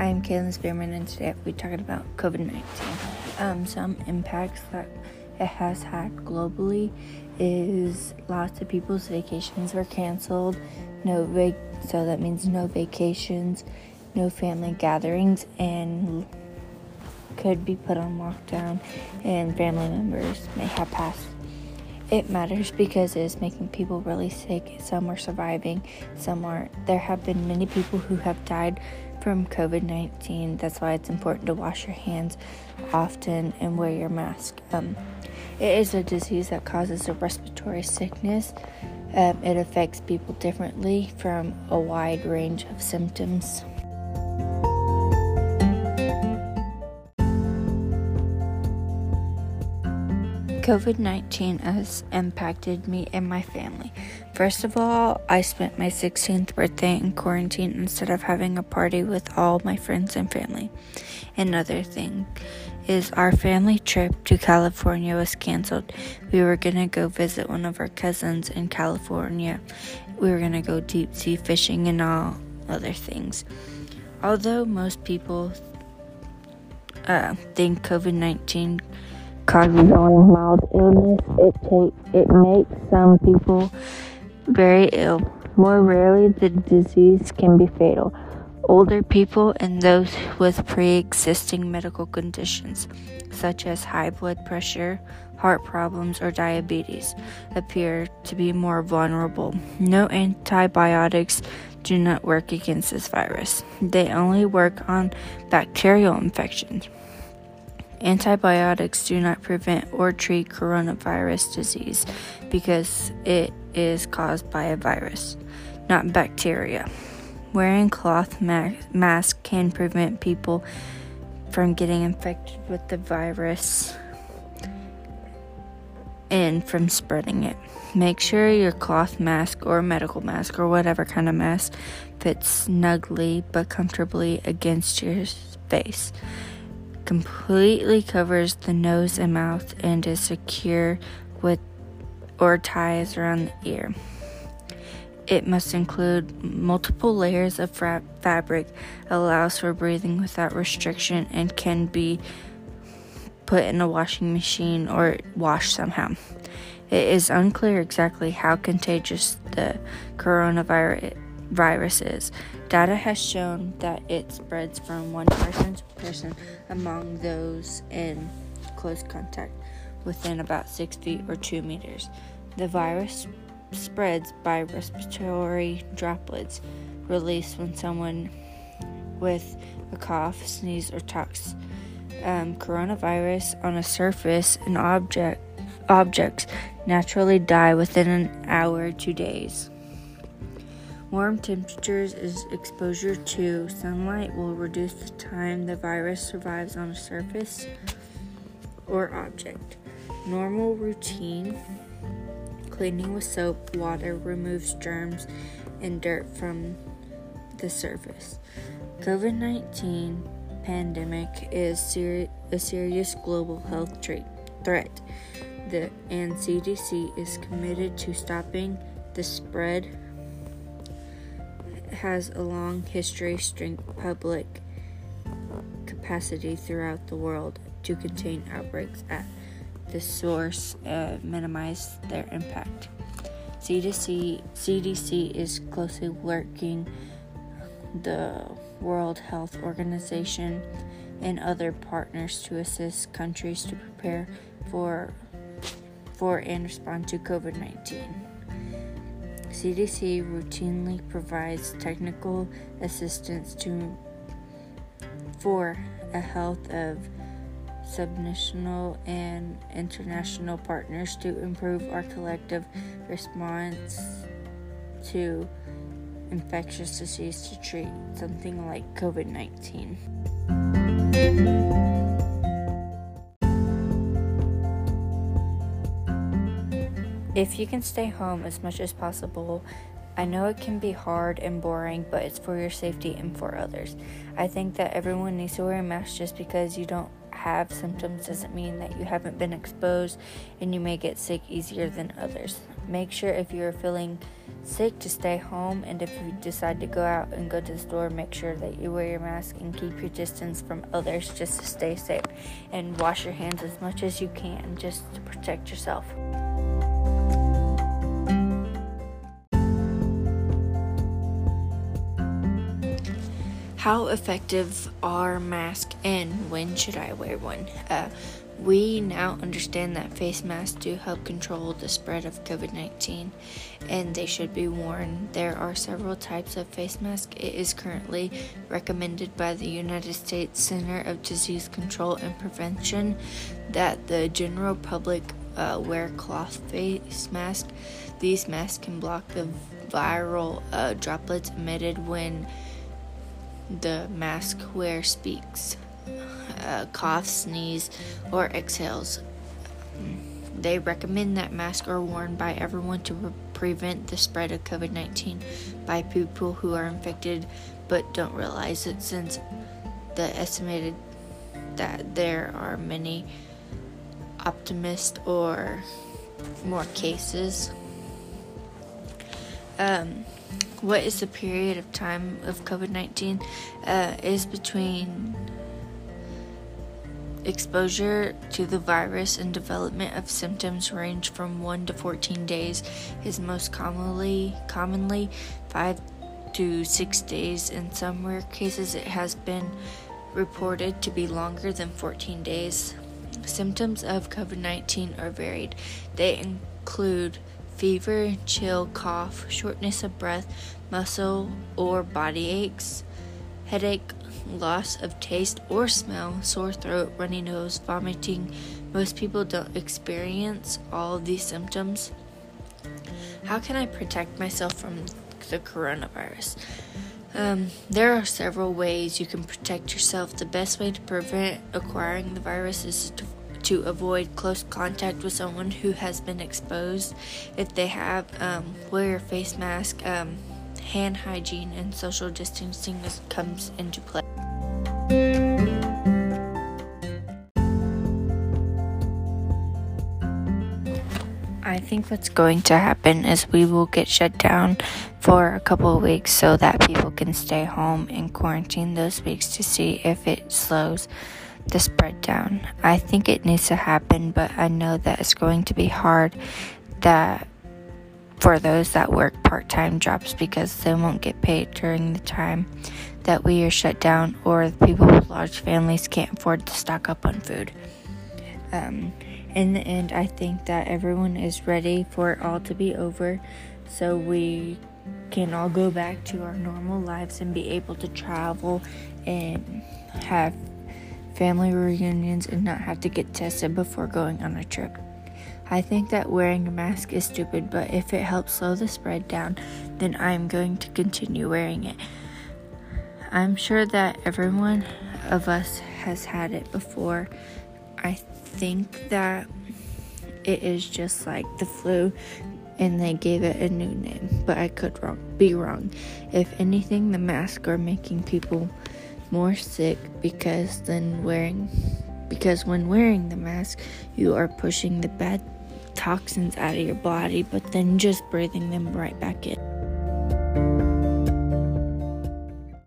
I'm Kaylin Spearman, and today we're talking about COVID 19. Um, some impacts that it has had globally is lots of people's vacations were canceled. No vac- so that means no vacations, no family gatherings, and could be put on lockdown, and family members may have passed. It matters because it is making people really sick. Some are surviving, some aren't. There have been many people who have died from COVID 19. That's why it's important to wash your hands often and wear your mask. Um, it is a disease that causes a respiratory sickness. Um, it affects people differently from a wide range of symptoms. COVID 19 has impacted me and my family. First of all, I spent my 16th birthday in quarantine instead of having a party with all my friends and family. Another thing is our family trip to California was canceled. We were going to go visit one of our cousins in California. We were going to go deep sea fishing and all other things. Although most people uh, think COVID 19 causes only mild illness, it take it makes some people very ill. More rarely, the disease can be fatal. Older people and those with pre-existing medical conditions, such as high blood pressure, heart problems, or diabetes, appear to be more vulnerable. No antibiotics do not work against this virus. They only work on bacterial infections. Antibiotics do not prevent or treat coronavirus disease because it is caused by a virus, not bacteria. Wearing cloth ma- mask can prevent people from getting infected with the virus and from spreading it. Make sure your cloth mask or medical mask or whatever kind of mask fits snugly but comfortably against your face completely covers the nose and mouth and is secure with or ties around the ear. It must include multiple layers of fra- fabric, allows for breathing without restriction, and can be put in a washing machine or washed somehow. It is unclear exactly how contagious the coronavirus viruses. Data has shown that it spreads from one person to person among those in close contact within about six feet or two meters. The virus spreads by respiratory droplets released when someone with a cough, sneeze, or talks. Um, coronavirus on a surface and object objects naturally die within an hour to days. Warm temperatures is exposure to sunlight will reduce the time the virus survives on a surface or object. Normal routine cleaning with soap, water removes germs and dirt from the surface. COVID 19 pandemic is a serious global health tra- threat. The and CDC is committed to stopping the spread has a long history, strength, public capacity throughout the world to contain outbreaks at the source, uh, minimize their impact. CDC, CDC is closely working the World Health Organization and other partners to assist countries to prepare for for and respond to COVID-19. CDC routinely provides technical assistance to for a health of subnational and international partners to improve our collective response to infectious disease to treat something like COVID 19. If you can stay home as much as possible, I know it can be hard and boring, but it's for your safety and for others. I think that everyone needs to wear a mask just because you don't have symptoms doesn't mean that you haven't been exposed and you may get sick easier than others. make sure if you're feeling sick to stay home, and if you decide to go out and go to the store, make sure that you wear your mask and keep your distance from others just to stay safe. And wash your hands as much as you can just to protect yourself. How effective are masks and when should I wear one? Uh, we now understand that face masks do help control the spread of COVID 19 and they should be worn. There are several types of face masks. It is currently recommended by the United States Center of Disease Control and Prevention that the general public uh, wear cloth face masks. These masks can block the viral uh, droplets emitted when the mask wearer speaks, uh, coughs, sneeze, or exhales. They recommend that masks are worn by everyone to re- prevent the spread of COVID 19 by people who are infected but don't realize it, since the estimated that there are many optimists or more cases. Um, what is the period of time of COVID 19 uh, is between exposure to the virus and development of symptoms range from 1 to 14 days is most commonly commonly 5 to 6 days. In some rare cases it has been reported to be longer than 14 days. Symptoms of covid-19 are varied. They include fever, chill, cough, shortness of breath, muscle or body aches, headache, loss of taste or smell, sore throat, runny nose, vomiting. Most people don't experience all of these symptoms. How can I protect myself from the coronavirus? Um, there are several ways you can protect yourself. The best way to prevent acquiring the virus is to to avoid close contact with someone who has been exposed. If they have, um, wear a face mask. Um, hand hygiene and social distancing comes into play. I think what's going to happen is we will get shut down for a couple of weeks so that people can stay home and quarantine those weeks to see if it slows the spread down. I think it needs to happen, but I know that it's going to be hard that for those that work part-time jobs because they won't get paid during the time that we are shut down or people with large families can't afford to stock up on food. Um, in the end, I think that everyone is ready for it all to be over so we can all go back to our normal lives and be able to travel and have family reunions and not have to get tested before going on a trip. I think that wearing a mask is stupid, but if it helps slow the spread down, then I am going to continue wearing it. I'm sure that everyone of us has had it before. I think that it is just like the flu and they gave it a new name, but I could wrong, be wrong. If anything, the masks are making people more sick because then wearing because when wearing the mask you are pushing the bad toxins out of your body but then just breathing them right back in